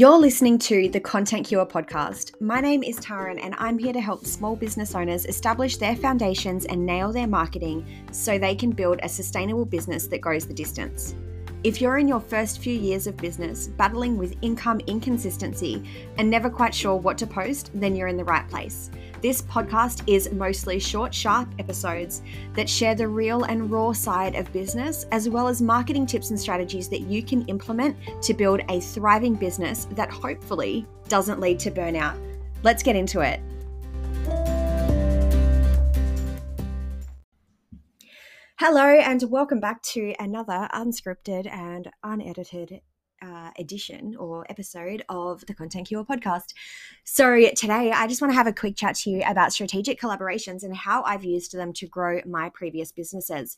You're listening to the Content Cure podcast. My name is Taran, and I'm here to help small business owners establish their foundations and nail their marketing so they can build a sustainable business that goes the distance. If you're in your first few years of business, battling with income inconsistency, and never quite sure what to post, then you're in the right place. This podcast is mostly short, sharp episodes that share the real and raw side of business, as well as marketing tips and strategies that you can implement to build a thriving business that hopefully doesn't lead to burnout. Let's get into it. Hello, and welcome back to another unscripted and unedited uh, edition or episode of the Content Cure podcast. So, today I just want to have a quick chat to you about strategic collaborations and how I've used them to grow my previous businesses.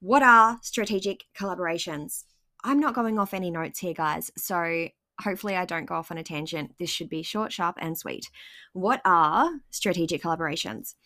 What are strategic collaborations? I'm not going off any notes here, guys. So, hopefully, I don't go off on a tangent. This should be short, sharp, and sweet. What are strategic collaborations?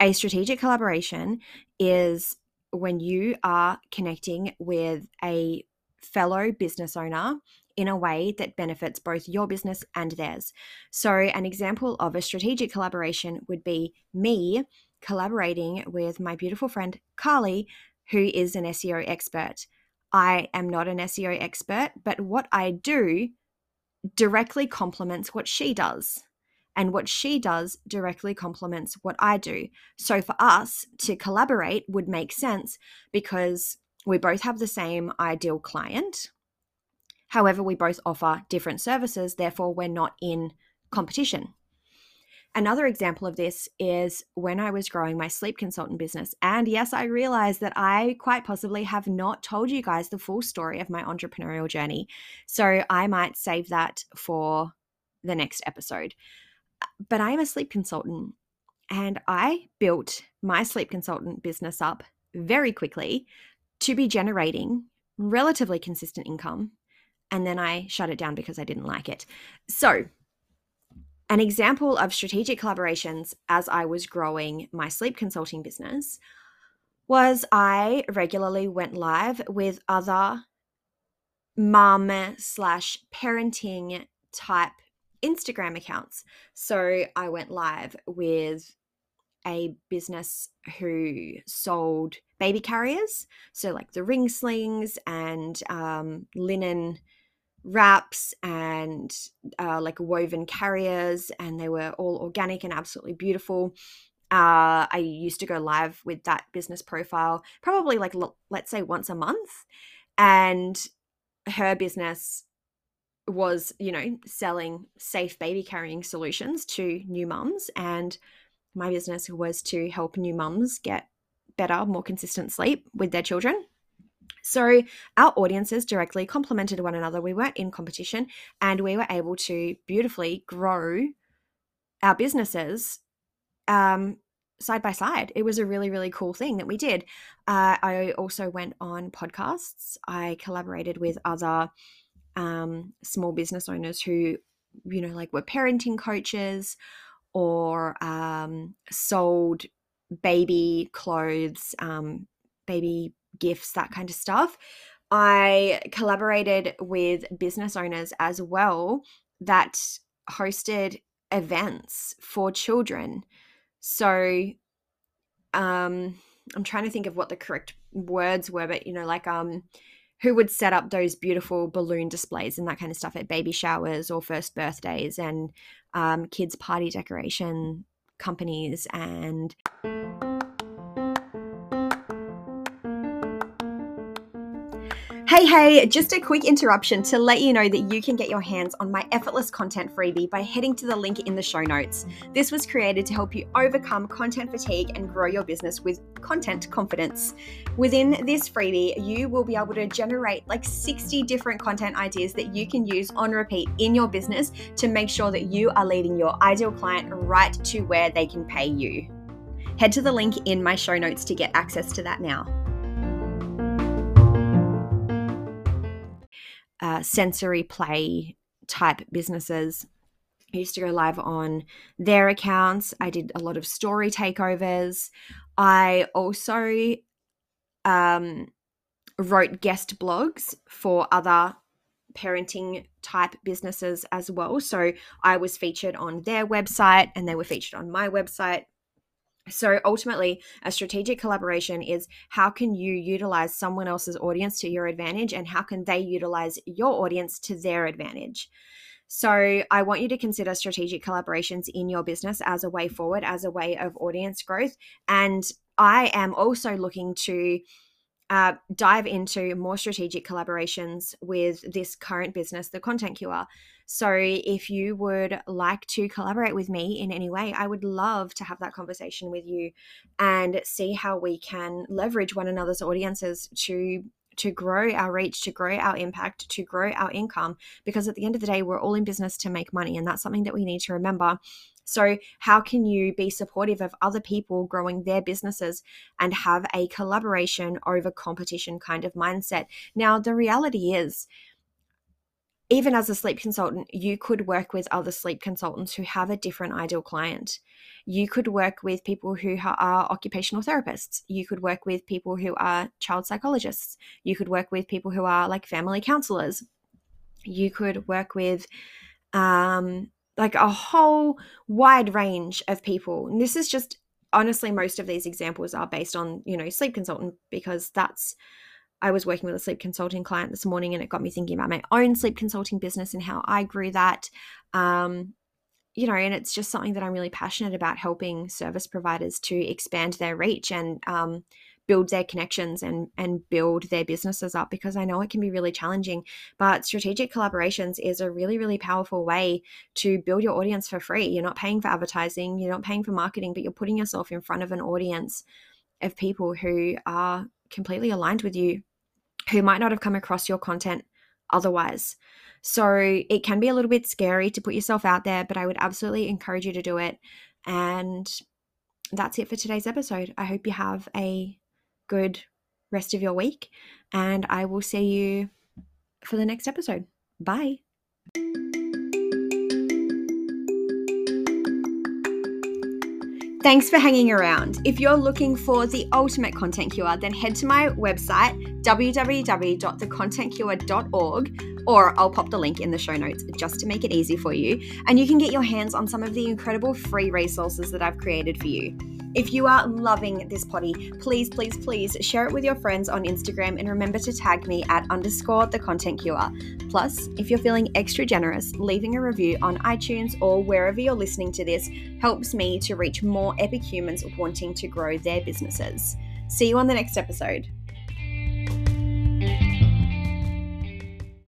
A strategic collaboration is when you are connecting with a fellow business owner in a way that benefits both your business and theirs. So, an example of a strategic collaboration would be me collaborating with my beautiful friend Carly, who is an SEO expert. I am not an SEO expert, but what I do directly complements what she does and what she does directly complements what I do. So for us to collaborate would make sense because we both have the same ideal client. However, we both offer different services, therefore, we're not in competition. Another example of this is when I was growing my sleep consultant business. And yes, I realize that I quite possibly have not told you guys the full story of my entrepreneurial journey. So I might save that for the next episode but I am a sleep consultant and I built my sleep consultant business up very quickly to be generating relatively consistent income. And then I shut it down because I didn't like it. So, an example of strategic collaborations as I was growing my sleep consulting business was I regularly went live with other mom slash parenting type Instagram accounts. So I went live with a business who sold baby carriers, so like the ring slings and um, linen wraps and uh, like woven carriers, and they were all organic and absolutely beautiful. Uh, I used to go live with that business profile probably like let's say once a month, and her business was, you know, selling safe baby carrying solutions to new mums. And my business was to help new mums get better, more consistent sleep with their children. So our audiences directly complemented one another. We weren't in competition and we were able to beautifully grow our businesses um, side by side. It was a really, really cool thing that we did. Uh, I also went on podcasts. I collaborated with other um, small business owners who, you know, like were parenting coaches or um, sold baby clothes, um, baby gifts, that kind of stuff. I collaborated with business owners as well that hosted events for children. So, um, I'm trying to think of what the correct words were, but you know, like um, who would set up those beautiful balloon displays and that kind of stuff at baby showers or first birthdays and um, kids' party decoration companies and Hey, hey, just a quick interruption to let you know that you can get your hands on my effortless content freebie by heading to the link in the show notes. This was created to help you overcome content fatigue and grow your business with content confidence. Within this freebie, you will be able to generate like 60 different content ideas that you can use on repeat in your business to make sure that you are leading your ideal client right to where they can pay you. Head to the link in my show notes to get access to that now. Uh, sensory play type businesses. I used to go live on their accounts. I did a lot of story takeovers. I also um, wrote guest blogs for other parenting type businesses as well. So I was featured on their website and they were featured on my website. So ultimately, a strategic collaboration is how can you utilize someone else's audience to your advantage and how can they utilize your audience to their advantage. So, I want you to consider strategic collaborations in your business as a way forward, as a way of audience growth. And I am also looking to uh, dive into more strategic collaborations with this current business, the Content Cure. So, if you would like to collaborate with me in any way, I would love to have that conversation with you and see how we can leverage one another's audiences to to grow our reach, to grow our impact, to grow our income. Because at the end of the day, we're all in business to make money. And that's something that we need to remember. So, how can you be supportive of other people growing their businesses and have a collaboration over competition kind of mindset? Now, the reality is, even as a sleep consultant, you could work with other sleep consultants who have a different ideal client. You could work with people who are occupational therapists. You could work with people who are child psychologists. You could work with people who are like family counselors. You could work with um, like a whole wide range of people. And this is just honestly, most of these examples are based on, you know, sleep consultant because that's I was working with a sleep consulting client this morning and it got me thinking about my own sleep consulting business and how I grew that. Um, you know, and it's just something that I'm really passionate about helping service providers to expand their reach and um, build their connections and and build their businesses up because I know it can be really challenging. But strategic collaborations is a really really powerful way to build your audience for free. You're not paying for advertising, you're not paying for marketing, but you're putting yourself in front of an audience of people who are completely aligned with you who might not have come across your content otherwise. So it can be a little bit scary to put yourself out there, but I would absolutely encourage you to do it. And that's it for today's episode. I hope you have a good rest of your week, and I will see you for the next episode. Bye. Thanks for hanging around. If you're looking for the ultimate content cure, then head to my website, www.thecontentcure.org, or I'll pop the link in the show notes just to make it easy for you. And you can get your hands on some of the incredible free resources that I've created for you. If you are loving this potty, please, please, please share it with your friends on Instagram and remember to tag me at underscore the content cure. Plus, if you're feeling extra generous, leaving a review on iTunes or wherever you're listening to this helps me to reach more epic humans wanting to grow their businesses. See you on the next episode.